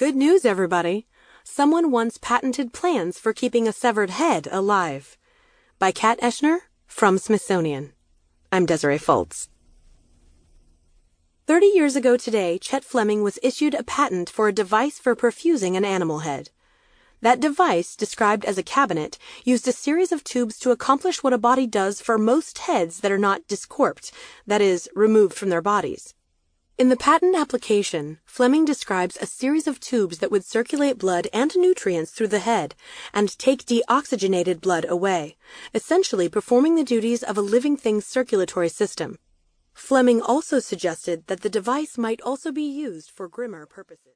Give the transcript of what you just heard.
Good news, everybody. Someone once patented plans for keeping a severed head alive. By Kat Eschner from Smithsonian. I'm Desiree Fultz. Thirty years ago today, Chet Fleming was issued a patent for a device for perfusing an animal head. That device, described as a cabinet, used a series of tubes to accomplish what a body does for most heads that are not discorped, that is, removed from their bodies. In the patent application, Fleming describes a series of tubes that would circulate blood and nutrients through the head and take deoxygenated blood away, essentially performing the duties of a living thing's circulatory system. Fleming also suggested that the device might also be used for grimmer purposes.